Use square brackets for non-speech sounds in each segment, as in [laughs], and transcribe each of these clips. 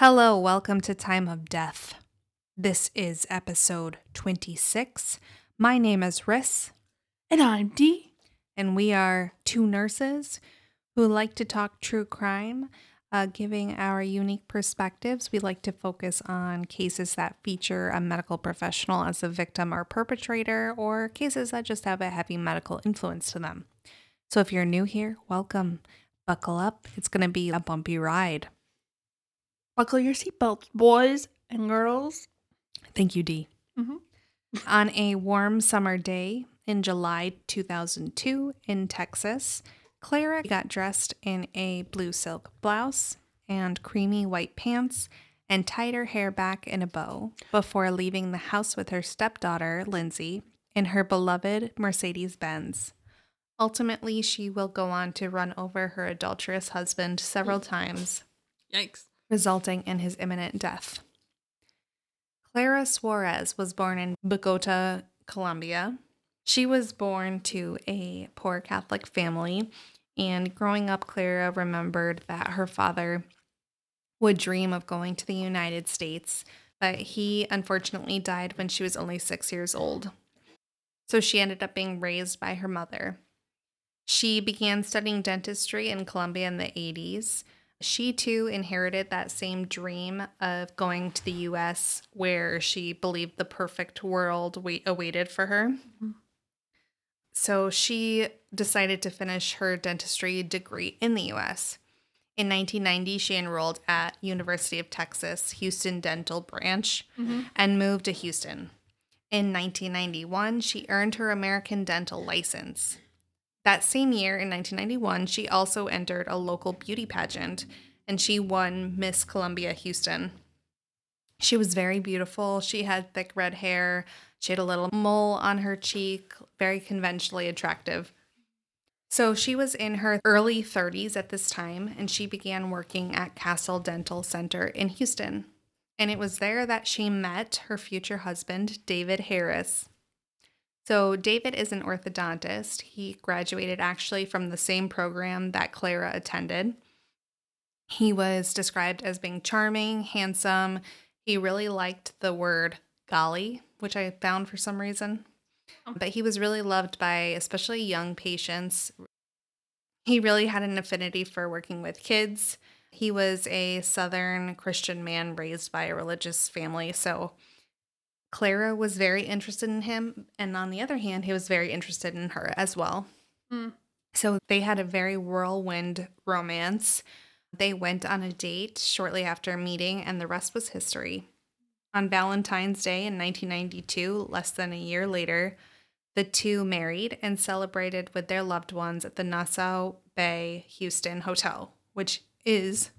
Hello, welcome to Time of Death. This is episode 26. My name is Ris, And I'm Dee. and we are two nurses who like to talk true crime. Uh, giving our unique perspectives, we like to focus on cases that feature a medical professional as a victim or perpetrator, or cases that just have a heavy medical influence to them. So if you're new here, welcome. Buckle up, it's going to be a bumpy ride. Buckle your seatbelts, boys and girls. Thank you, Dee. Mhm. On a warm summer day in July 2002 in Texas, Clara got dressed in a blue silk blouse and creamy white pants and tied her hair back in a bow before leaving the house with her stepdaughter, Lindsay, in her beloved Mercedes Benz. Ultimately, she will go on to run over her adulterous husband several times Yikes. Resulting in his imminent death. Clara Suarez was born in Bogota, Colombia. She was born to a poor Catholic family, and growing up, Clara remembered that her father would dream of going to the United States, but he unfortunately died when she was only six years old. So she ended up being raised by her mother. She began studying dentistry in Colombia in the 80s. She too inherited that same dream of going to the US where she believed the perfect world wait- awaited for her. Mm-hmm. So she decided to finish her dentistry degree in the US. In 1990, she enrolled at University of Texas Houston Dental Branch mm-hmm. and moved to Houston. In 1991, she earned her American Dental license. That same year, in 1991, she also entered a local beauty pageant and she won Miss Colombia Houston. She was very beautiful. She had thick red hair. She had a little mole on her cheek, very conventionally attractive. So she was in her early 30s at this time and she began working at Castle Dental Center in Houston. And it was there that she met her future husband, David Harris. So, David is an orthodontist. He graduated actually from the same program that Clara attended. He was described as being charming, handsome. He really liked the word golly, which I found for some reason. Oh. But he was really loved by especially young patients. He really had an affinity for working with kids. He was a Southern Christian man raised by a religious family. So, Clara was very interested in him. And on the other hand, he was very interested in her as well. Hmm. So they had a very whirlwind romance. They went on a date shortly after meeting, and the rest was history. On Valentine's Day in 1992, less than a year later, the two married and celebrated with their loved ones at the Nassau Bay Houston Hotel, which is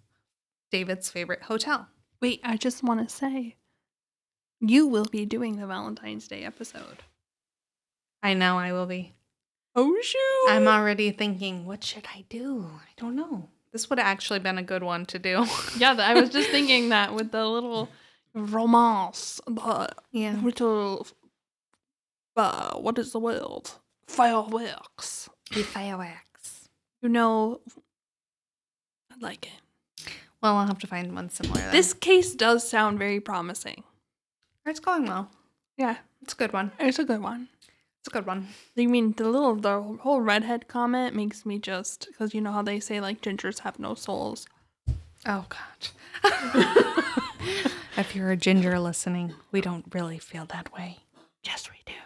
David's favorite hotel. Wait, I just want to say, you will be doing the Valentine's Day episode. I know I will be. Oh, shoot. I'm already thinking, what should I do? I don't know. This would have actually been a good one to do. [laughs] yeah, I was just thinking [laughs] that with the little romance, the yeah. little, uh, what is the word? Fireworks. The fireworks. You know, I like it. Well, I'll have to find one similar. Then. This case does sound very promising. It's going well. Yeah, It's a good one. it's a good one. It's a good one. You mean the little the whole redhead comment makes me just because you know how they say like gingers have no souls. Oh God. [laughs] [laughs] if you're a ginger listening, we don't really feel that way. Yes, we do.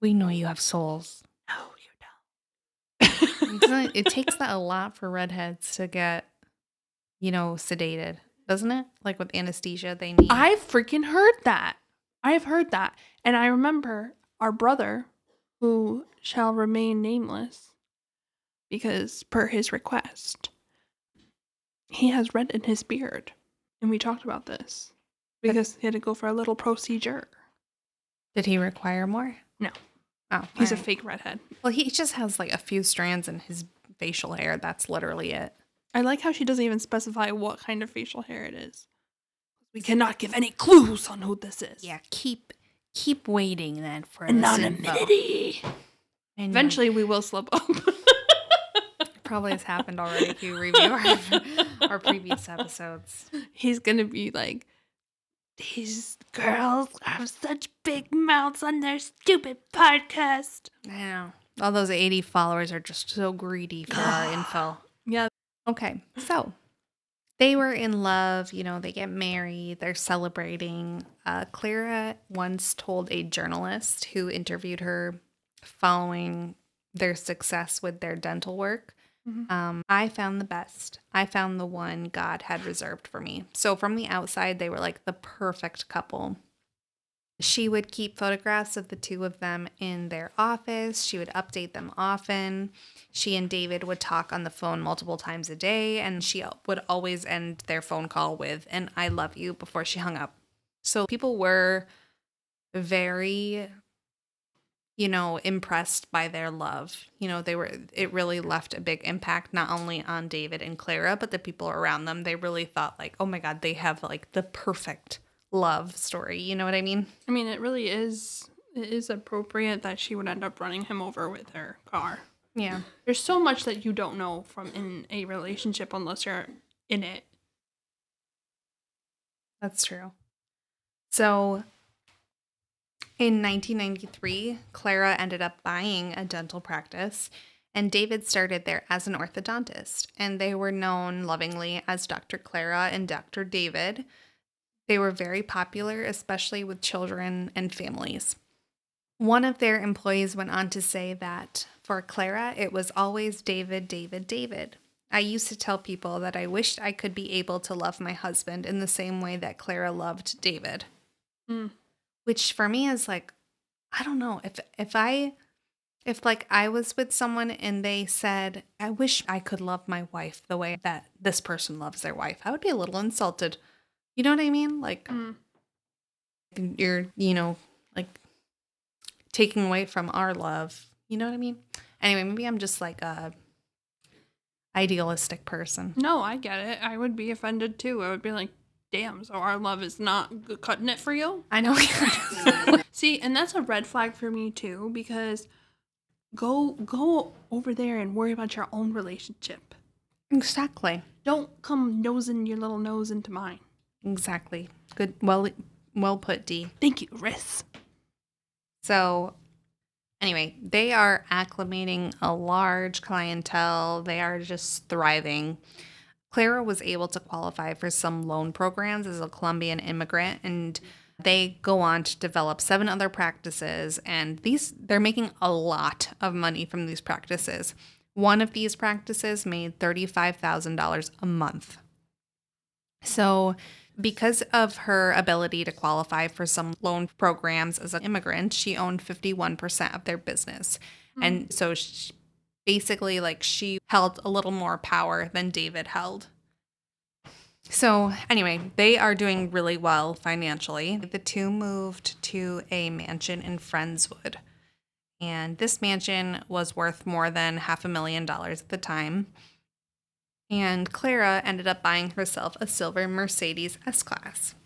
We know you have souls. No, you don't. Doesn't [laughs] it, takes that a lot for redheads to get, you know, sedated, doesn't it? Like with anesthesia, they need. I've freaking heard that. I've heard that, and I remember our brother, who shall remain nameless, because per his request, he has red in his beard, and we talked about this because he had to go for a little procedure. Did he require more? No. Oh, He's a fake redhead. Well, he just has like a few strands in his facial hair. That's literally it. I like how she doesn't even specify what kind of facial hair it is. We cannot give any clues on who this is. Yeah, keep keep waiting then for this info. Anonymity. And Eventually, we will slip up. [laughs] probably has happened already if you review our, our previous episodes. He's gonna be like, these girls have such big mouths on their stupid podcast. I know. All those 80 followers are just so greedy for our [gasps] info. Yeah. Okay, so they were in love, you know, they get married, they're celebrating. Uh, Clara once told a journalist who interviewed her following their success with their dental work. Mhm. Um, I found the best. I found the one God had reserved for me. So from the outside, they were like the perfect couple. She would keep photographs of the two of them in their office. She would update them often. She and David would talk on the phone multiple times a day, and she would always end their phone call with, and I love you before she hung up. So people were very, you know, impressed by their love. You know, they were, it really left a big impact not only on David and Clara, but the people around them. They really thought, like, oh my God, they have like the perfect love story. You know what I mean? I mean, it really is. It is appropriate that she would end up running him over with her car. Yeah. There's so much that you don't know from in a relationship unless you're in it. That's true. So in 1993, Clara ended up buying a dental practice, and David started there as an orthodontist. And they were known lovingly as Dr. Clara and Dr. David. They were very popular, especially with children and families. One of their employees went on to say that for Clara, it was always David, David, David. I used to tell people that I wished I could be able to love my husband in the same way that Clara loved David. Mm. Which for me is like, I don't know if if I if like I was with someone and they said, I wish I could love my wife the way that this person loves their wife, I would be a little insulted. You know what I mean? Like Mm. you're, you know, like taking away from our love. You know what I mean? Anyway, maybe I'm just like a idealistic person. No, I get it. I would be offended too. I would be like, damn, so our love is not cutting it for you? I know. [laughs] [laughs] See, and that's a red flag for me too because go go over there and worry about your own relationship. exactly. Don't come nosing your little nose into mine. Exactly. Good. Well, well put, Dee. Thank you, Ris. So, anyway, they are acclimating a large clientele. They are just thriving. Clara was able to qualify for some loan programs as a Colombian immigrant, and they go on to develop seven other practices. And these, they're making a lot of money from these practices. One of these practices made $35,000 a month. So, because of her ability to qualify for some loan programs as an immigrant, she owned 51% of their business. Hmm. And so she, basically like she held a little more power than David held. So, anyway, they are doing really well financially. The two moved to a mansion in Friendswood. And this mansion was worth more than half a million dollars at the time. And Clara ended up buying herself a silver Mercedes S Class.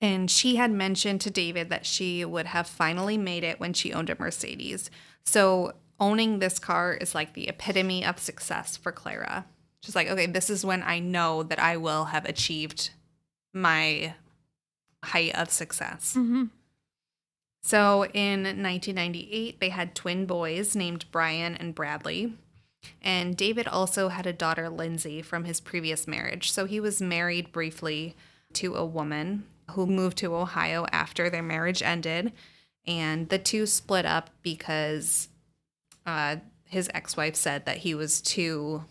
And she had mentioned to David that she would have finally made it when she owned a Mercedes. So owning this car is like the epitome of success for Clara. She's like, okay, this is when I know that I will have achieved my height of success. Mm-hmm. So in 1998, they had twin boys named Brian and Bradley. And David also had a daughter, Lindsay, from his previous marriage. So he was married briefly to a woman who moved to Ohio after their marriage ended. And the two split up because uh, his ex wife said that he was too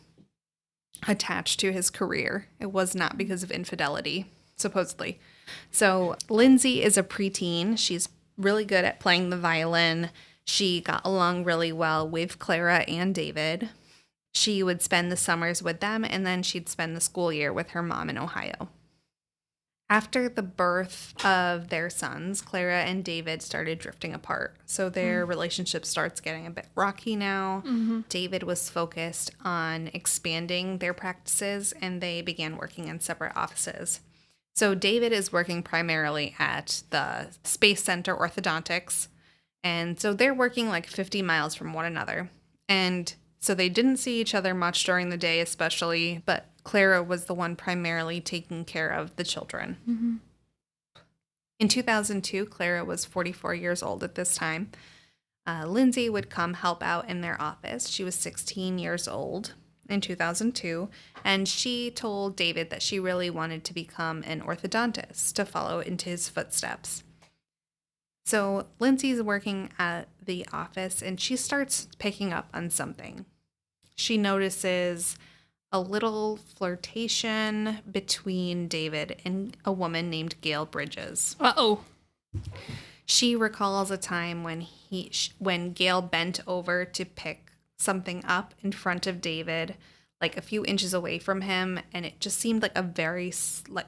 attached to his career. It was not because of infidelity, supposedly. So Lindsay is a preteen. She's really good at playing the violin. She got along really well with Clara and David. She would spend the summers with them and then she'd spend the school year with her mom in Ohio. After the birth of their sons, Clara and David started drifting apart. So their relationship starts getting a bit rocky now. Mm-hmm. David was focused on expanding their practices and they began working in separate offices. So David is working primarily at the Space Center Orthodontics. And so they're working like 50 miles from one another. And So they didn't see each other much during the day, especially, but Clara was the one primarily taking care of the children. Mm-hmm. In 2002, Clara was 44 years old at this time. Uh, Lindsay would come help out in their office. She was 16 years old in 2002, and she told David that she really wanted to become an orthodontist to follow into his footsteps. So Lindsay's working at the office and she starts picking up on something. She notices a little flirtation between David and a woman named Gail Bridges. Uh oh. She recalls a time when he when Gail bent over to pick something up in front of David, like a few inches away from him, and it just seemed like a very like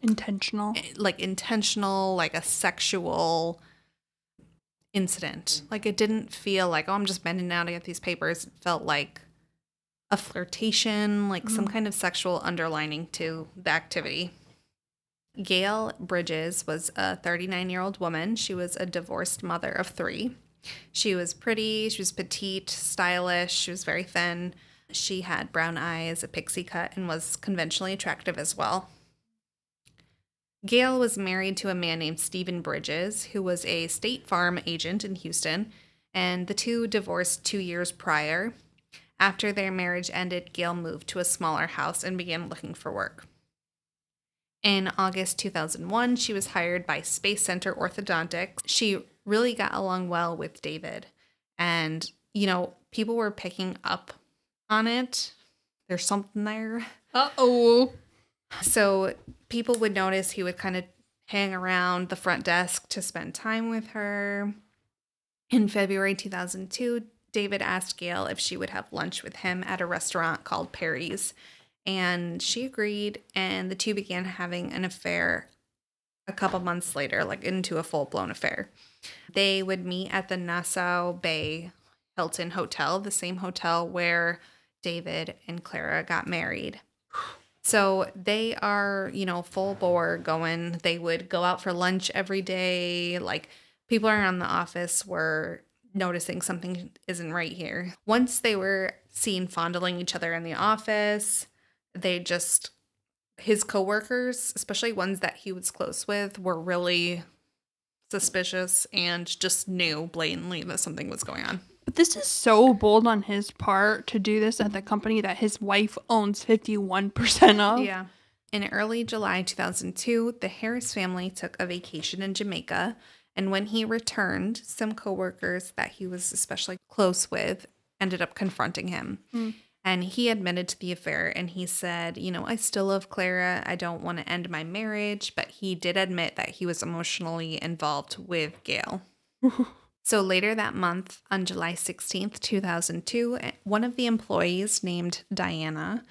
Intentional. like intentional, like a sexual incident. Mm-hmm. Like it didn't feel like, oh, I'm just bending down to get these papers. It felt like a flirtation, like some mm-hmm. kind of sexual underlining to the activity. Gail Bridges was a 39 year old woman. She was a divorced mother of three. She was pretty, she was petite, stylish, she was very thin. She had brown eyes, a pixie cut, and was conventionally attractive as well. Gail was married to a man named Stephen Bridges, who was a State Farm agent in Houston, and the two divorced two years prior. After their marriage ended, Gail moved to a smaller house and began looking for work. In August 2001, she was hired by Space Center Orthodontics. She really got along well with David, and you know, people were picking up on it. There's something there. Uh oh. So people would notice he would kind of hang around the front desk to spend time with her. In February 2002, David asked Gail if she would have lunch with him at a restaurant called Perry's. And she agreed, and the two began having an affair a couple months later, like into a full blown affair. They would meet at the Nassau Bay Hilton Hotel, the same hotel where David and Clara got married. So they are, you know, full bore going. They would go out for lunch every day. Like people around the office were noticing something isn't right here. Once they were seen fondling each other in the office, they just his coworkers, especially ones that he was close with, were really suspicious and just knew blatantly that something was going on. But this is so bold on his part to do this at the company that his wife owns 51% of. Yeah. In early July 2002, the Harris family took a vacation in Jamaica. And when he returned, some coworkers that he was especially close with ended up confronting him. Mm. And he admitted to the affair and he said, You know, I still love Clara. I don't want to end my marriage. But he did admit that he was emotionally involved with Gail. [laughs] So later that month, on July 16th, 2002, one of the employees named Diana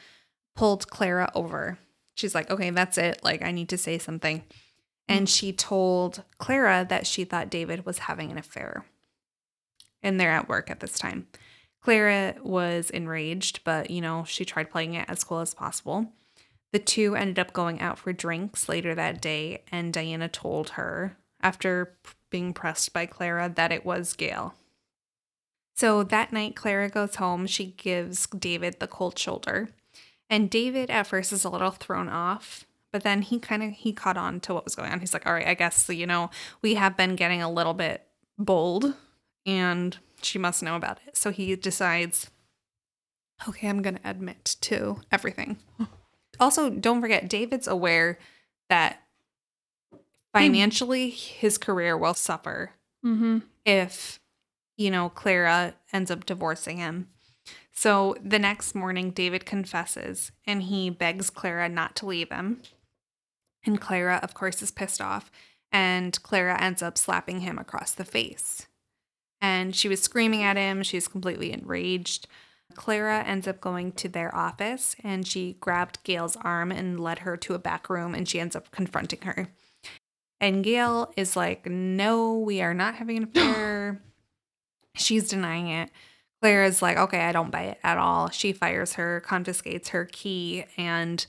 pulled Clara over. She's like, okay, that's it. Like, I need to say something. And she told Clara that she thought David was having an affair. And they're at work at this time. Clara was enraged, but, you know, she tried playing it as cool as possible. The two ended up going out for drinks later that day, and Diana told her, after being pressed by Clara that it was Gail. So that night, Clara goes home. She gives David the cold shoulder. And David at first is a little thrown off, but then he kind of he caught on to what was going on. He's like, "All right, I guess you know we have been getting a little bit bold, and she must know about it." So he decides, "Okay, I'm gonna admit to everything." [laughs] also, don't forget, David's aware that financially his career will suffer Mm-hmm. if you know Clara ends up divorcing him. So the next morning David confesses and he begs Clara not to leave him. And Clara of course is pissed off and Clara ends up slapping him across the face. And she was screaming at him, she's completely enraged. Clara ends up going to their office and she grabbed Gail's arm and led her to a back room and she ends up confronting her. And Gail is like, no, we are not having an [gasps] affair. She's denying it. Claire is like, okay, I don't buy it at all. She fires her, confiscates her key, and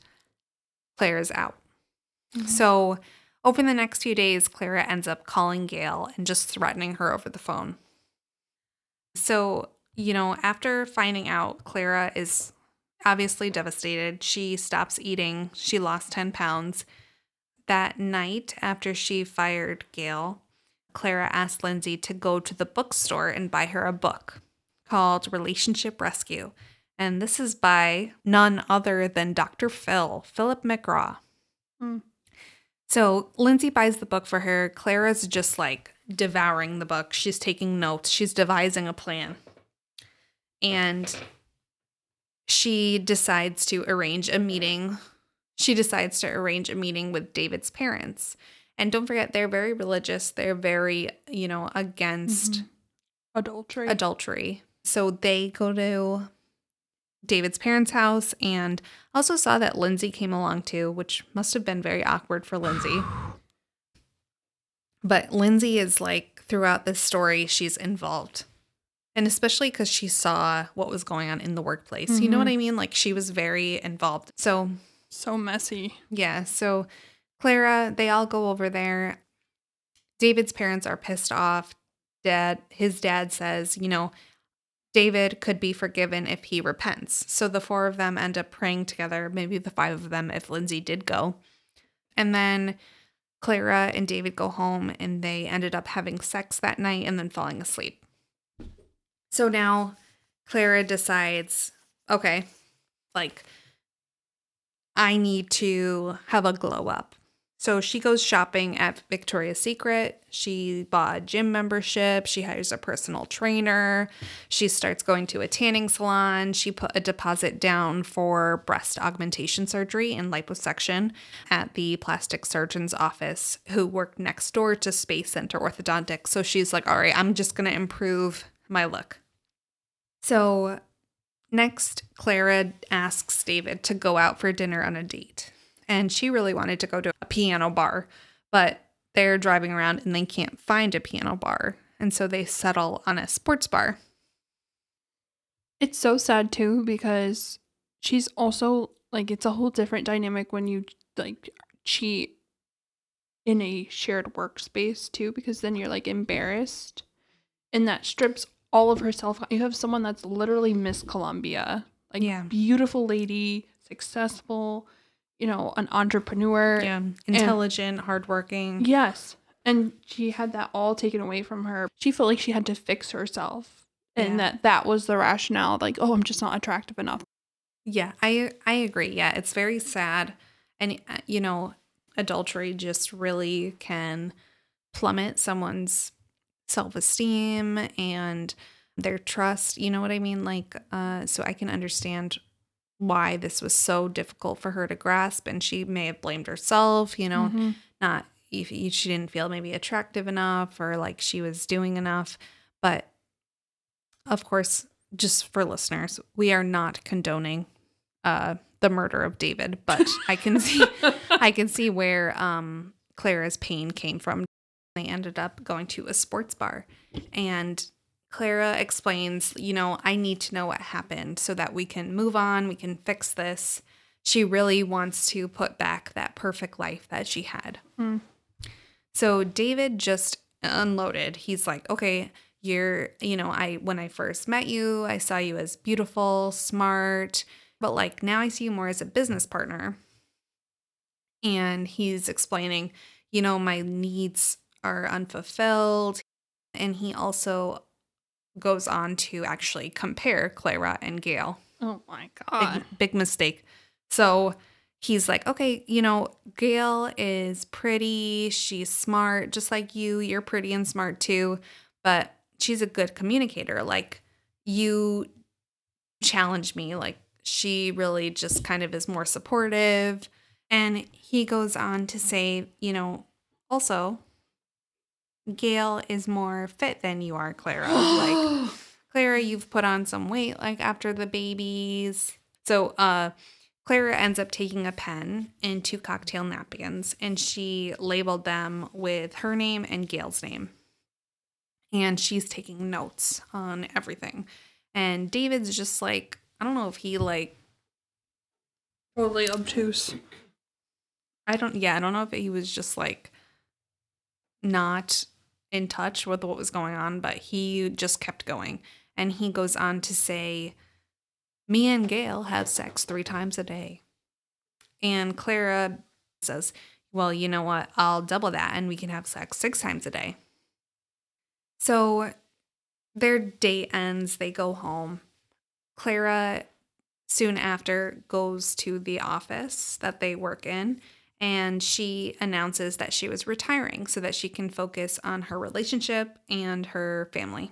Clara's out. Mm-hmm. So, over the next few days, Clara ends up calling Gail and just threatening her over the phone. So, you know, after finding out Clara is obviously devastated, she stops eating. She lost 10 pounds. That night, after she fired Gail, Clara asked Lindsay to go to the bookstore and buy her a book called Relationship Rescue. And this is by none other than Dr. Phil, Philip McGraw. Hmm. So Lindsay buys the book for her. Clara's just like devouring the book. She's taking notes, she's devising a plan. And she decides to arrange a meeting. She decides to arrange a meeting with David's parents. And don't forget, they're very religious. They're very, you know, against Mhm. Adultery. adultery. So they go to David's parents' house and also saw that Lindsay came along too, which must have been very awkward for Lindsay. [sighs] But Lindsay is like, throughout this story, she's involved. And especially because she saw what was going on in the workplace. You know what I mean? Like she was very involved. So so messy. yeah, so Clara, they all go over there. David's parents are pissed off. Dad, his dad says, you know, David could be forgiven if he repents. So the four of them end up praying together, maybe the five of them if Lindsay did go. And then Clara and David go home and they ended up having sex that night and then falling asleep. So now Clara decides, okay, like I need to have a glow up. So she goes shopping at Victoria's Secret. She bought a gym membership. She hires a personal trainer. She starts going to a tanning salon. She put a deposit down for breast augmentation surgery and liposuction at the plastic surgeon's office, who worked next door to Space Center Orthodontics. So she's like, all right, I'm just going to improve my look. So next, Clara asks David to go out for dinner on a date and she really wanted to go to a piano bar, but they're driving around and they can't find a piano bar. And so they settle on a sports bar. It's so sad too because she's also like it's a whole different dynamic when you like cheat in a shared workspace too because then you're like embarrassed and that strips all of herself. You have someone that's literally Miss Colombia, like Yeah. beautiful lady, successful, you know, an entrepreneur. Yeah. Intelligent, hardworking. Yes. And she had that all taken away from her. She felt like she had to fix herself. And Yeah. that that was the rationale like, oh, I'm just not attractive enough. Yeah, I I agree. Yeah, it's very sad, and uh, you know, adultery just really can plummet someone's self esteem and their trust. You know what I mean? Like, uh, so I can understand why this was so difficult for her to grasp, and she may have blamed herself. You know, Mhm. not if if she didn't feel maybe attractive enough or like she was doing enough, but of course, just for listeners, we are not condoning uh the murder of David, but I can see [laughs] I can see where um Clara's pain came from. They ended up going to a sports bar and Clara explains, you know, I need to know what happened so that we can move on, we can fix this. She really wants to put back that perfect life that she had. Hmm. So David just unloaded. He's like, okay, you're, you know, I, when I first met you, I saw you as beautiful, smart, but like now I see you more as a business partner. And he's explaining, you know, my needs are unfulfilled. And he also goes on to actually compare Clara and Gail Oh my big, god. big mistake. So he's like, okay, you know, Gail is pretty. She's smart, just like you. You're pretty and smart too, but she's a good communicator. Like, you challenge me. Like, she really just kind of is more supportive. And he goes on to say, you know, also, Gail is more fit than you are, Clara. [gasps] like, Clara, you've put on some weight like after the babies. So uh Clara ends up taking a pen and two cocktail napkins and she labeled them with her name and Gail's name. And she's taking notes on everything. And David's just like, I don't know if he like totally obtuse. I don't yeah, I don't know if he was just like not in touch with what was going on, but he just kept going. And he goes on to say, Me and Gail have sex three times a day. And Clara says, Well, you know what? I'll double that and we can have sex six times a day. So their date ends, they go home. Clara soon after goes to the office that they work in and she announces that she was retiring so that she can focus on her relationship and her family.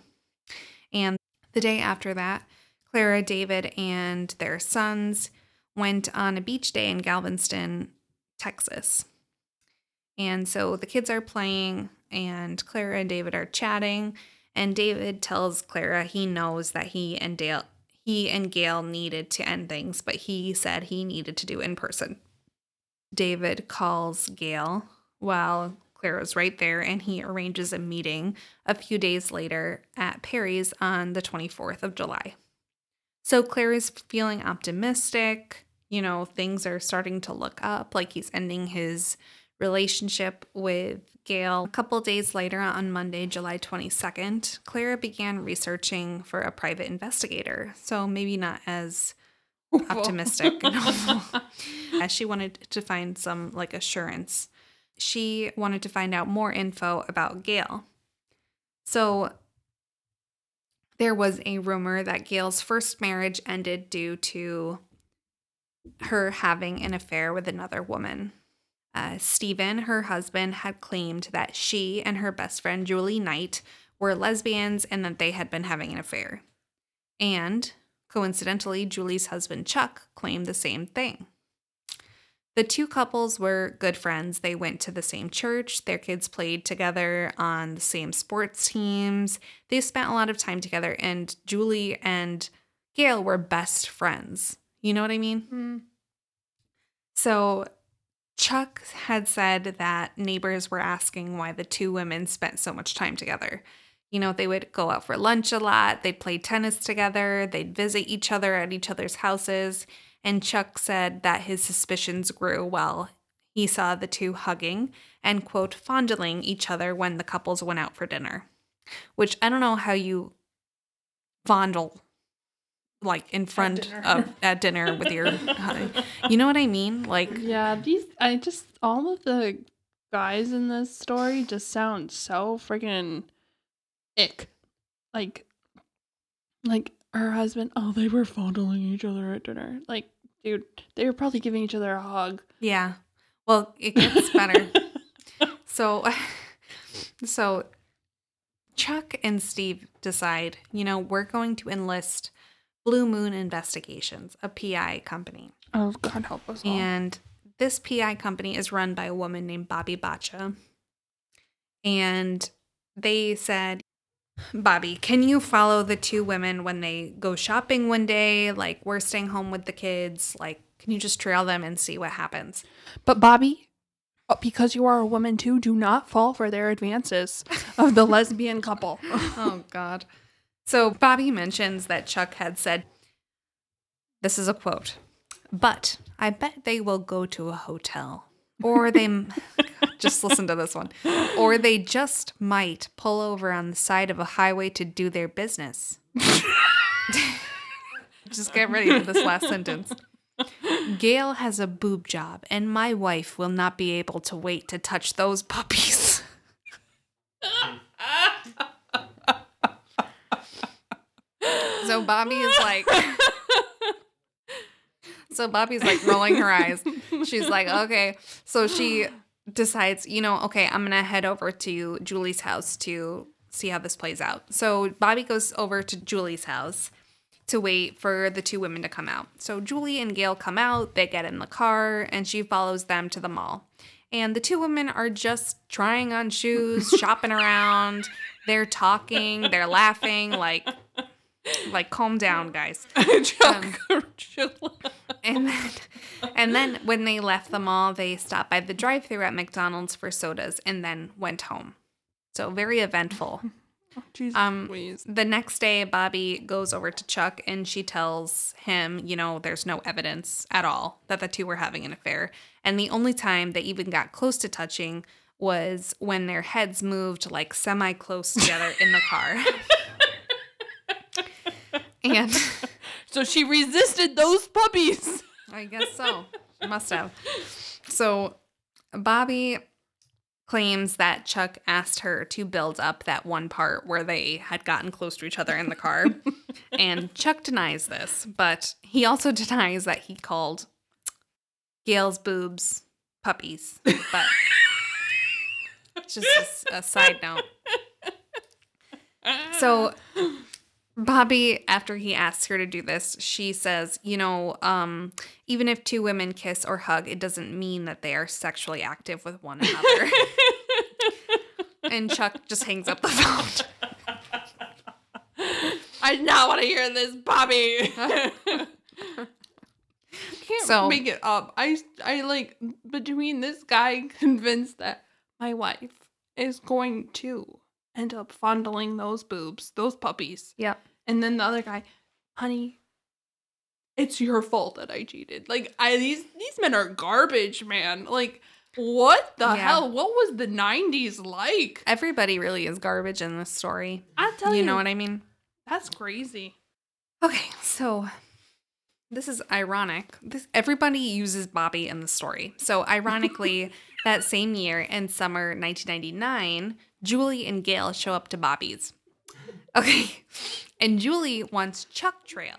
And the day after that, Clara, David, and their sons went on a beach day in Galveston, Texas. And so the kids are playing, and Clara and David are chatting. And David tells Clara he knows that he and Dale, he and Gail needed to end things, but he said he needed to do in person. David calls Gail while Clara's right there, and he arranges a meeting a few days later at Perry's on the 24th of July. So Clara's feeling optimistic. You know, things are starting to look up, like he's ending his relationship with Gail. A couple days later, on Monday, July 22nd, Clara began researching for a private investigator. So maybe not as optimistic [laughs] [laughs] as she wanted to find some like assurance. She wanted to find out more info about Gail. So there was a rumor that Gail's first marriage ended due to her having an affair with another woman. Uh, Stephen, her husband, had claimed that she and her best friend Julie Knight were lesbians and that they had been having an affair. And coincidentally, Julie's husband Chuck claimed the same thing. The two couples were good friends. They went to the same church. Their kids played together on the same sports teams. They spent a lot of time together, and Julie and Gail were best friends. You know what I mean? Mm. So Chuck had said that neighbors were asking why the two women spent so much time together. You know, they would go out for lunch a lot, they'd play tennis together, they'd visit each other at each other's houses. And Chuck said that his suspicions grew while he saw the two hugging and, quote, fondling each other when the couples went out for dinner. Which I don't know how you fondle like in front dinner. of at dinner with your [laughs] you know what i mean like Yeah, these I just all of the guys in this story just sound so freaking ick. Like like her husband, oh, they were fondling each other at dinner. Like, dude, they were probably giving each other a hug. yeah well it gets better [laughs] so [laughs] so chuck and steve decide you know we're going to enlist blue moon investigations a pi company oh God help us all. and this pi company is run by a woman named bobbi bacha and they said bobbi can you follow the two women when they go shopping one day? Like we're staying home with the kids. Like can you just trail them and see what happens? But Bobbi, uh, because you are a woman too, do not fall for their advances of the lesbian couple. [laughs] oh god. So bobbi mentions that chuck had said this is a quote but i bet they will go to a hotel. Or they [laughs] just listen to this one or they just might pull over on the side of a highway to do their business [laughs] just get ready for this last sentence gail has a boob job and my wife will not be able to wait to touch those puppies So Bobbi is like [laughs] So Bobbi's like rolling her eyes. She's like, "Okay." So she decides, you know, okay, I'm going to head over to Julie's house to see how this plays out. So Bobbi goes over to Julie's house to wait for the two women to come out. So Julie and Gail come out, they get in the car, and she follows them to the mall. And the two women are just trying on shoes, [laughs] shopping around. They're talking, they're laughing, like like calm down, guys. [laughs] Um, and then, and then when they left the mall, they stopped by the drive-through at McDonald's for sodas and then went home. So very eventful. [laughs] Jesus Um, Louise. The next day, Bobbi goes over to Chuck and she tells him, you know, there's no evidence at all that the two were having an affair. And the only time they even got close to touching was when their heads moved like semi close together in the car. [laughs] And [laughs] So she resisted those puppies. I guess so. Must have. So Bobbi claims that Chuck asked her to build up that one part where they had gotten close to each other in the car. [laughs] and Chuck denies this, but he also [laughs] denies that he called Gail's boobs puppies. But just a side note. So Bobbi, after he asks her to do this, she says, you know, um, even if two women kiss or hug, it doesn't mean that they are sexually active with one another. [laughs] and Chuck just hangs up the phone. I do not want to hear this, Bobbi. [laughs] Can't So- make it up. I I like between this guy convinced that my wife is going to end up fondling those boobs, those puppies. Yeah. And then the other guy, honey, it's your fault that I cheated. Like I these these men are garbage, man. Like what the Yeah. hell? What was the 90s like? Everybody really is garbage in this story. I tell you you, know what I mean? that's crazy. Okay, so this is ironic. This everybody uses Bobbi in the story. So ironically, [laughs] that same year in summer 1999, Julie and Gail show up to Bobbi's. Okay. And Julie wants Chuck Trail.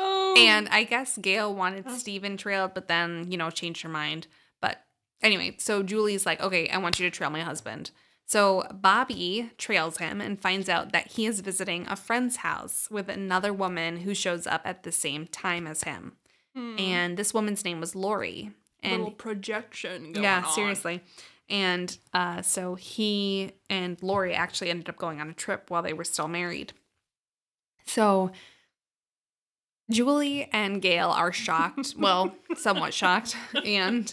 Oh. And I guess Gail wanted Steven trailed, but then, you know, changed her mind. But anyway, so Julie's like, okay, I want you to trail my husband. So Bobbi trails him and finds out that he is visiting a friend's house with another woman who shows up at the same time as him. Hmm. And this woman's name was Lori. And little projection going yeah, on. seriously. And uh, so he and Lori actually ended up going on a trip while they were still married. So Julie and Gail are shocked, [laughs] well, somewhat shocked, and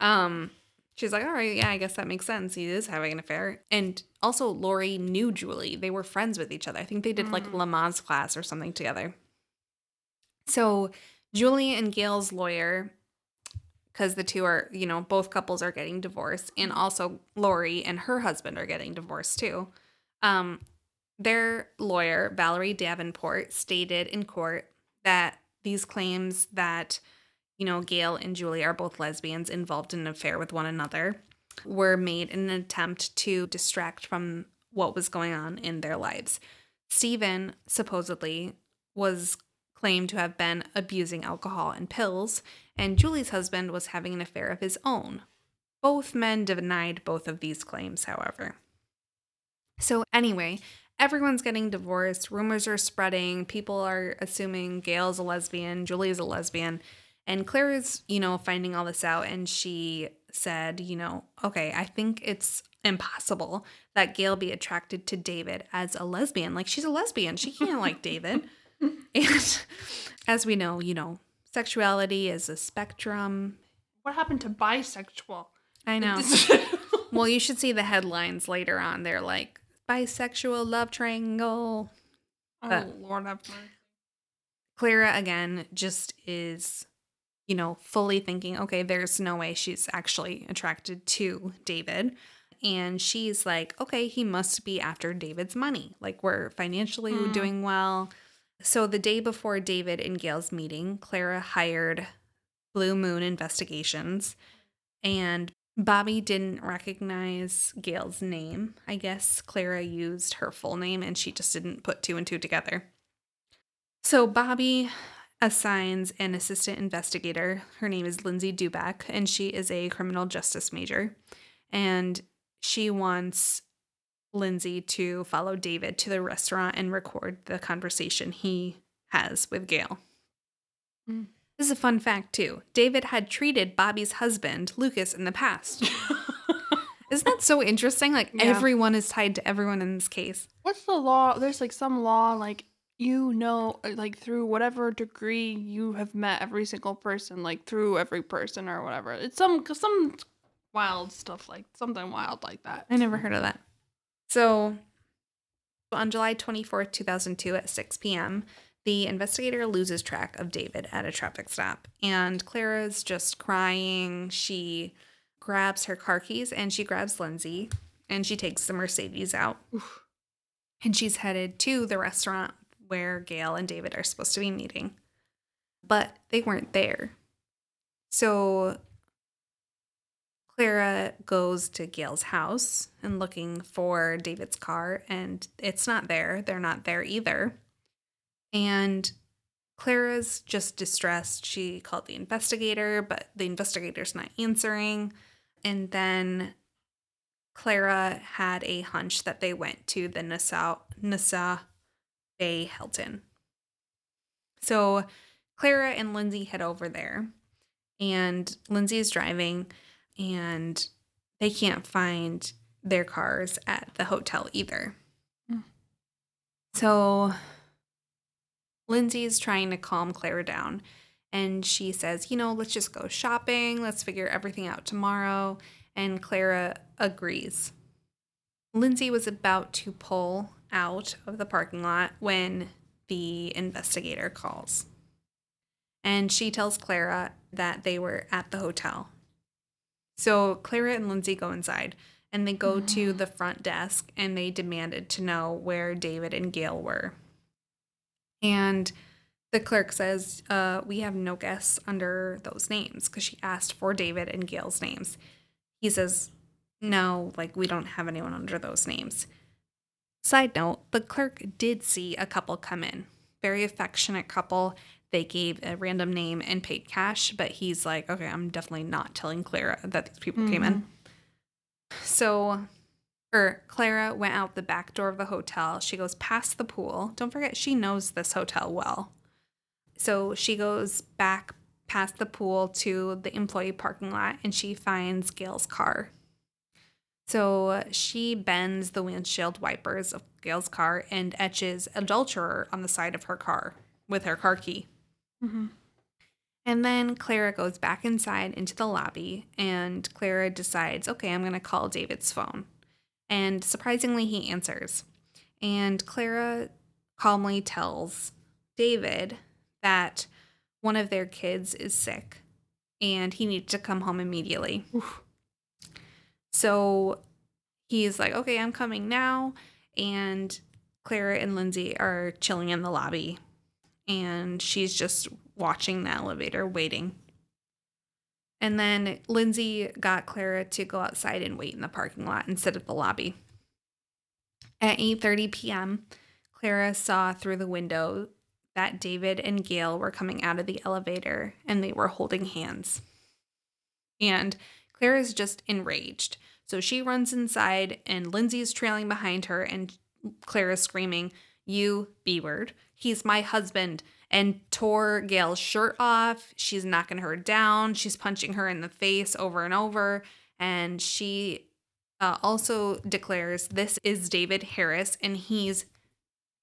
um, she's like, "All right, yeah, I guess that makes sense. He is having an affair." And also, Lori knew Julie; they were friends with each other. I think they did like Mm. Lamaze class or something together. So Julie and Gail's lawyer because the two are, you know, both couples are getting divorced, and also Lori and her husband are getting divorced too. Um, their lawyer, Valerie Davenport, stated in court that these claims that, you know, Gail and Julie are both lesbians involved in an affair with one another were made in an attempt to distract from what was going on in their lives. Stephen supposedly was claimed to have been abusing alcohol and pills, and Julie's husband was having an affair of his own. Both men denied both of these claims, however. So, anyway, everyone's getting divorced. Rumors are spreading. People are assuming Gail's a lesbian, Julie's a lesbian. And Claire is, you know, finding all this out. And she said, you know, okay, I think it's impossible that Gail be attracted to David as a lesbian. Like, she's a lesbian. She can't like [laughs] David. [laughs] And as we know, you know, sexuality is a spectrum. What happened to bisexual? I know. [laughs] well, you should see the headlines later on. They're like, bisexual love triangle. oh Uh, Lord have mercy. Clara, again, just is, you know, fully thinking, okay, there's no way she's actually attracted to David. And she's like, okay, he must be after David's money. Like, we're financially Mm. doing well. So, the day before David and Gail's meeting, Clara hired Blue Moon Investigations. And Bobbi didn't recognize Gail's name. I guess Clara used her full name and she just didn't put two and two together. So Bobbi assigns an assistant investigator. Her name is Lindsay Duback, and she is a criminal justice major. And she wants Lindsay to follow David to the restaurant and record the conversation he has with Gail. Mm. This is a fun fact, too. David had treated Bobbi's husband, Lucas, in the past. [laughs] Isn't that so interesting? Like, Yeah. everyone is tied to everyone in this case. What's the law? There's like some law, like you know, uh, like through whatever degree you have met every single person, like through every person or whatever. It's some some wild stuff like something wild like that. I never heard of that. So, on July 24th, 2002, at 6 p.m., the investigator loses track of David at a traffic stop. And Clara's just crying. She grabs her car keys and she grabs Lindsay and she takes the Mercedes out. And she's headed to the restaurant where Gail and David are supposed to be meeting. But they weren't there. So Clara goes to Gail's house and looking for David's car, and it's not there. They're not there either. And Clara's just distressed. She called the investigator, but the investigator's not answering. And then Clara had a hunch that they went to the Nassau, Nassau Bay Hilton. So Clara and Lindsay head over there, and Lindsay is driving, and they can't find their cars at the hotel either. Mm. So Lindsay's trying to calm Clara down, and she says, You know, let's just go shopping, let's figure everything out tomorrow. And Clara agrees. Lindsay was about to pull out of the parking lot when the investigator calls. And she tells Clara that they were at the hotel. So Clara and Lindsay go inside and they go to the front desk and they demanded to know where David and Gail were. And the clerk says, uh, We have no guests under those names because she asked for David and Gail's names. He says, No, like we don't have anyone under those names. Side note, the clerk did see a couple come in. Very affectionate couple. They gave a random name and paid cash, but he's like, okay, I'm definitely not telling Clara that these people came in. Mm-hmm. So, or Clara went out the back door of the hotel. She goes past the pool. Don't forget, she knows this hotel well. So she goes back past the pool to the employee parking lot and she finds Gail's car. So she bends the windshield wipers of Gail's car and etches adulterer on the side of her car with her car key. Mhm. And then Clara goes back inside into the lobby, and Clara decides, okay, I'm going to call David's phone. And surprisingly, he answers. And Clara calmly tells David that one of their kids is sick and he needs to come home immediately. Oof. So he's like, okay, I'm coming now. And Clara and Lindsay are chilling in the lobby. And she's just watching the elevator, waiting. And then Lindsay got Clara to go outside and wait in the parking lot instead of the lobby. At 8:30 p.m., Clara saw through the window that David and Gail were coming out of the elevator and they were holding hands. And Clara's just enraged. So she runs inside and Lindsay's trailing behind her and Clara's screaming, You B word. He's my husband. And tore Gail's shirt off. She's knocking her down. She's punching her in the face over and over. And she uh, also declares, This is David Harris and he's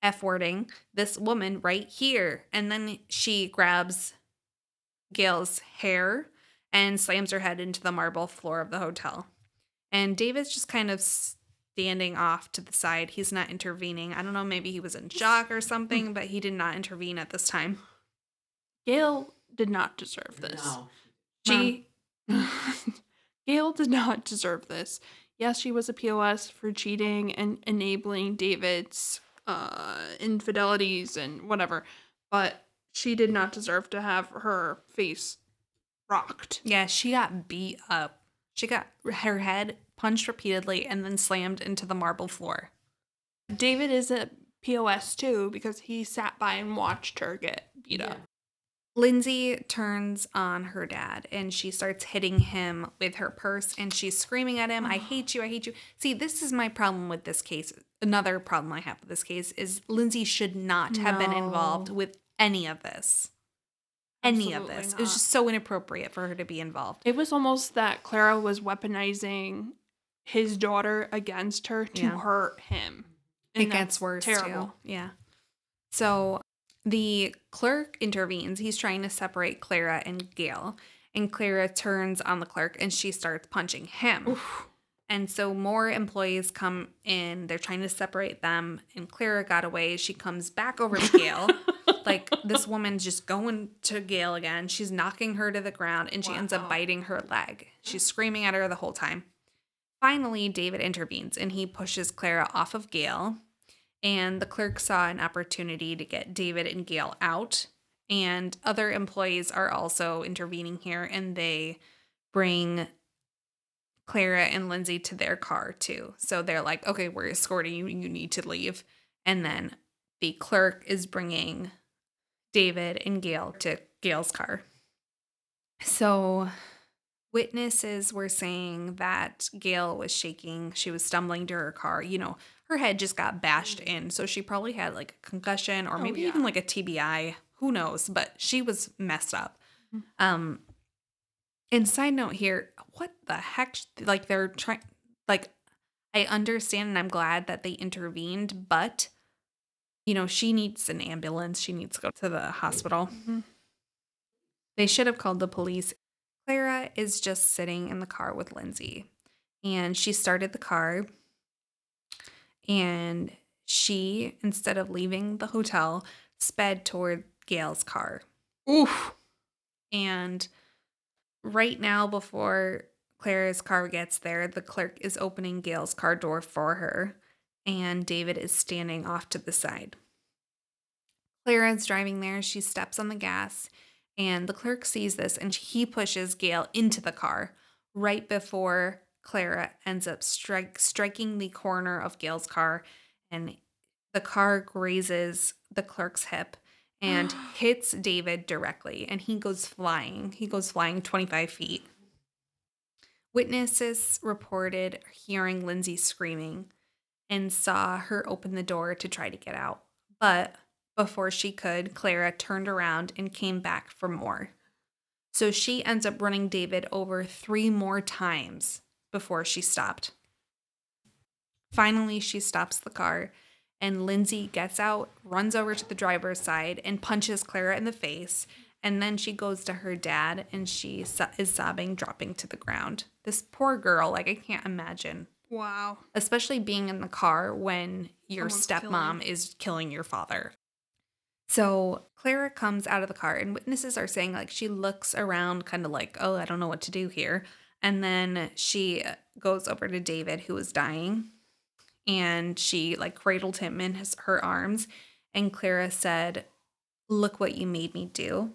F wording this woman right here. And then she grabs Gail's hair and slams her head into the marble floor of the hotel. And David's just kind of standing off to the side. He's not intervening. I don't know, maybe he was in shock or something, but he did not intervene at this time. Gail did not deserve this. No. She [laughs] Gail did not deserve this. Yes, she was a POS for cheating and enabling David's uh infidelities and whatever, but she did not deserve to have her face rocked. Yeah, she got beat up. She got her head punched repeatedly and then slammed into the marble floor. David is a POS too because he sat by and watched her get beat Yeah. up. Lindsay turns on her dad and she starts hitting him with her purse and she's screaming at him, I [sighs] hate you, I hate you. See, this is my problem with this case. Another problem I have with this case is Lindsay should not have been involved with any of this. Any of Absolutely this. It was just so inappropriate for her to be involved. It was almost that Clara was weaponizing his daughter against her to Yeah. hurt him. it gets worse Terrible. too. Yeah. So the clerk intervenes. He's trying to separate Clara and Gail. And Clara turns on the clerk and she starts punching him. Oof. And so more employees come in. They're trying to separate them. And Clara got away. She comes back over to Gail. [laughs] like this woman's just going to Gail again. She's knocking her to the ground and she ends up biting her leg. She's screaming at her the whole time. Finally, David intervenes and he pushes Clara off of Gail and the clerk saw an opportunity to get David and Gail out. And other employees are also intervening here, and they bring Clara and Lindsay to their car too. So they're like, okay, we're escorting you, you need to leave. And then the clerk is bringing David and Gail to Gail's car. So witnesses were saying that Gail was shaking. She was stumbling to her car. You know, her head just got bashed in. So she probably had like a concussion or Oh, maybe yeah. even like a TBI. Who knows? But she was messed up. Um, and side note here, what the heck? Like they're trying, like, I understand and I'm glad that they intervened, but you know, she needs an ambulance. She needs to go to the hospital. Mhm. They should have called the police. Clara is just sitting in the car with Lindsay, and she started the car. And she, instead of leaving the hotel, sped toward Gail's car. Oof. And right now, before Clara's car gets there, the clerk is opening Gail's car door for her, and David is standing off to the side. Clara is driving there. She steps on the gas, and the clerk sees this and he pushes Gail into the car right before Clara ends up strike, striking the corner of Gail's car, and the car grazes the clerk's hip and [gasps] hits David directly, and he goes flying. He goes flying 25 feet. Witnesses reported hearing Lindsay screaming and saw her open the door to try to get out. But before she could, Clara turned around and came back for more. So she ends up running David over three more times before she stopped. Finally, she stops the car, and Lindsay gets out, runs over to the driver's side, and punches Clara in the face. And then she goes to her dad, and she so- is sobbing, dropping to the ground. This poor girl, like, I can't imagine, Wow. especially being in the car when your Someone's stepmom killing. is killing your father. So Clara comes out of the car, and witnesses are saying, like, she looks around, kind of like, oh, I don't know what to do here. And then she uh, goes over to David, who is dying, and she, like, cradled him in his, her arms. And Clara said, Look what you made me do.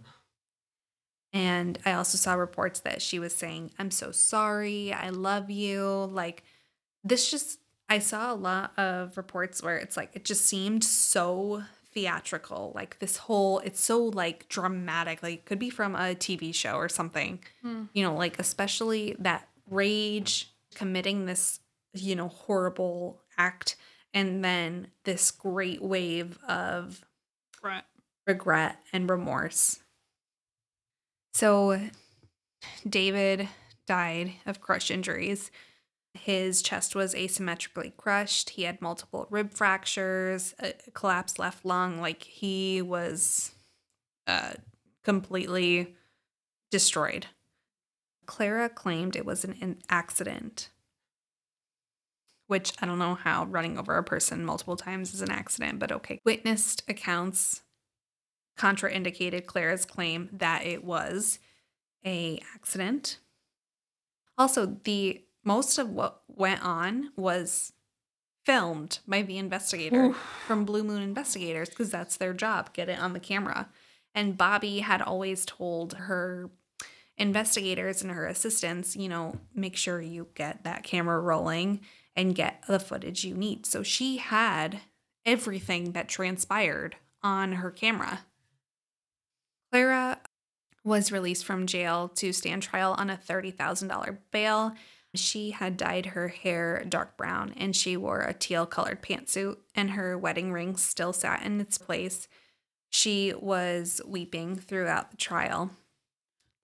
And I also saw reports that she was saying, I'm so sorry. I love you. Like, this just, I saw a lot of reports where it's like, it just seemed so theatrical. Like, this whole, it's so like dramatic. Like, it could be from a TV show or something, Hmm. you know, like, especially that rage committing this, you know, horrible act. And then this great wave of Right. regret and remorse. So, David died of crush injuries. His chest was asymmetrically crushed. He had multiple rib fractures, a collapsed left lung. Like he was uh, completely destroyed. Clara claimed it was an accident, which I don't know how running over a person multiple times is an accident, but okay. Witnessed accounts contraindicated Clara's claim that it was a accident. Also, the most of what went on was filmed by the investigator Oof. from Blue Moon Investigators because that's their job, get it on the camera. And Bobbi had always told her investigators and her assistants, you know, make sure you get that camera rolling and get the footage you need. So she had everything that transpired on her camera. Clara was released from jail to stand trial on a $30,000 bail. She had dyed her hair dark brown and she wore a teal colored pantsuit, and her wedding ring still sat in its place. She was weeping throughout the trial.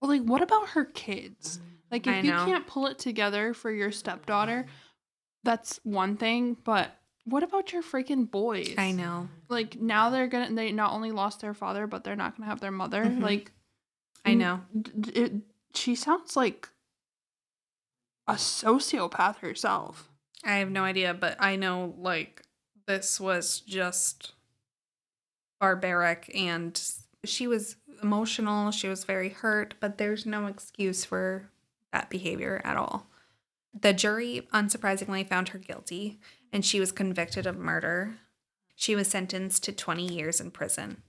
Well, like, what about her kids? Like, if you can't pull it together for your stepdaughter, that's one thing. But what about your freaking boys? I know. Like, now they're gonna, they not only lost their father, but they're not gonna have their mother. Mhm. Like, I know. it, she sounds like a sociopath herself. I have no idea, but I know like this was just barbaric and she was emotional, she was very hurt, but there's no excuse for that behavior at all. The jury unsurprisingly found her guilty and she was convicted of murder. She was sentenced to 20 years in prison.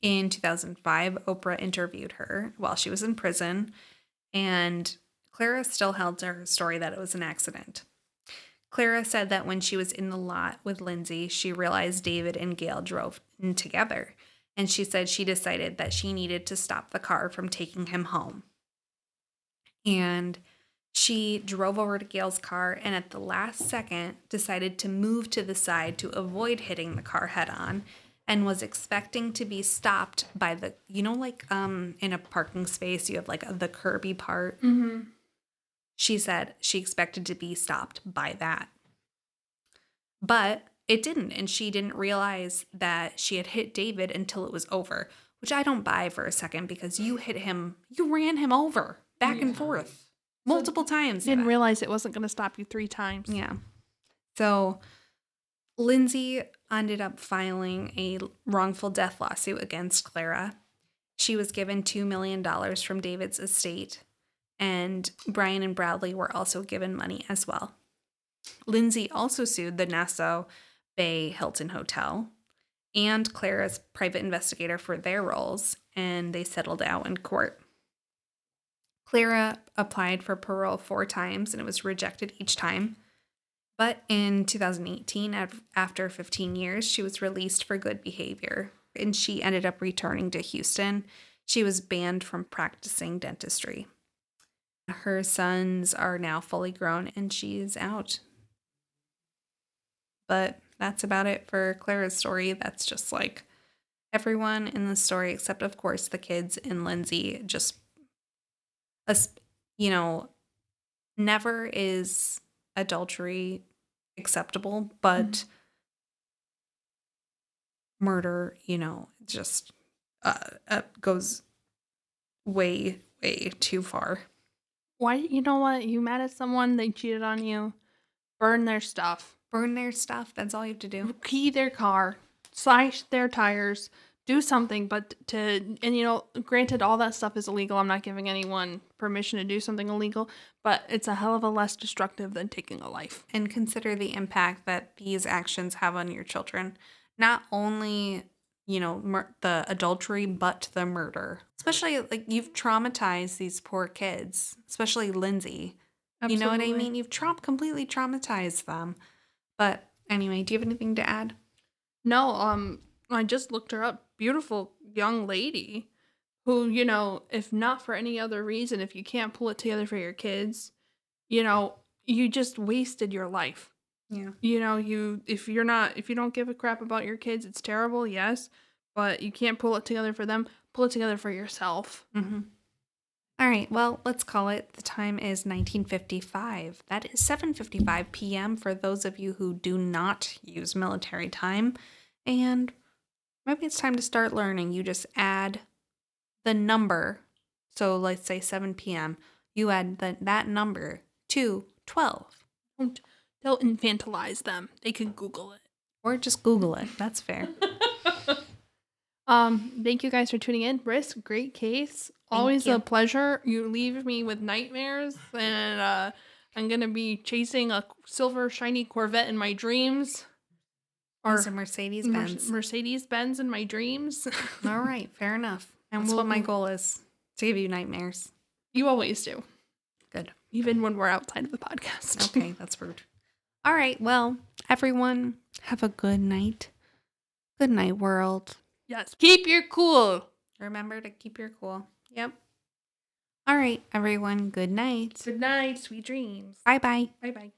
In 2005, Oprah interviewed her while she was in prison, and Clara still held to her story that it was an accident. Clara said that when she was in the lot with Lindsay, she realized David and Gail drove in together, and she said she decided that she needed to stop the car from taking him home. And she drove over to Gail's car and at the last second decided to move to the side to avoid hitting the car head on and was expecting to be stopped by the you know like um in a parking space you have like the curby part Mm-hmm. She said she expected to be stopped by that but it didn't and she didn't realize that she had hit david until it was over which i don't buy for a second because you hit him you ran him over back and forth multiple times Didn't realize it wasn't going to stop you three times. yeah. So Lindsay ended up filing a wrongful death lawsuit against Clara. She was given $2 million from David's estate, and Brian and Bradley were also given money as well. Lindsay also sued the Nassau Bay Hilton Hotel and Clara's private investigator for their roles, and they settled out in court. Clara applied for parole four times and it was rejected each time. But in 2018, after 15 years, she was released for good behavior and she ended up returning to Houston. She was banned from practicing dentistry. Her sons are now fully grown and she's out. But that's about it for Clara's story. That's just like everyone in the story, except, of course, the kids and Lindsay, just as you know, never is adultery acceptable, but murder, you know, just uh, uh, goes way, way too far. Why? You know what? You mad at someone? They cheated on you. Burn their stuff. Burn their stuff. That's all you have to do. Key their car. Slash their tires. Do something. But to and you know, granted, all that stuff is illegal. I'm not giving anyone permission to do something illegal. But it's a hell of a less destructive than taking a life. And consider the impact that these actions have on your children. Not only, you know, mur- the adultery, but the murder. Especially like you've traumatized these poor kids, especially Lindsay. You know what I mean? You've tra- completely traumatized them. But anyway, do you have anything to add? No, um, I just looked her up. Beautiful young lady who, you know, if not for any other reason, if you can't pull it together for your kids, you know, you just wasted your life. Yeah. You know, you if you're not if you don't give a crap about your kids, it's terrible, yes, but you can't pull it together for them. Pull it together for yourself. Mm-hmm. All right. Well, let's call it. The time is 1955. That is 7:55 p.m. for those of you who do not use military time, and maybe it's time to start learning. You just add the number. So let's say 7 p.m. You add the, that number to 12, Don't don't infantilize them. They can Google it. or just Google it. That's fair. [laughs] Um, thank you guys for tuning in. Ris, great case. Always you. a pleasure. You leave me with nightmares, and uh, I'm gonna be chasing a silver shiny Corvette in my dreams, Or or a Mercedes Mer- Benz. Mercedes Benz in my dreams. [laughs] All right. Fair enough. [laughs] And That's we'll- what my goal is to give you nightmares. you always do, Good. even when we're outside of the podcast. Okay, that's rude. All right, well, everyone, have a good night. Good night, world. yes. Keep your cool. Remember to keep your cool. Yep. All right, everyone, good night. Good night. Sweet dreams. Bye bye. Bye bye.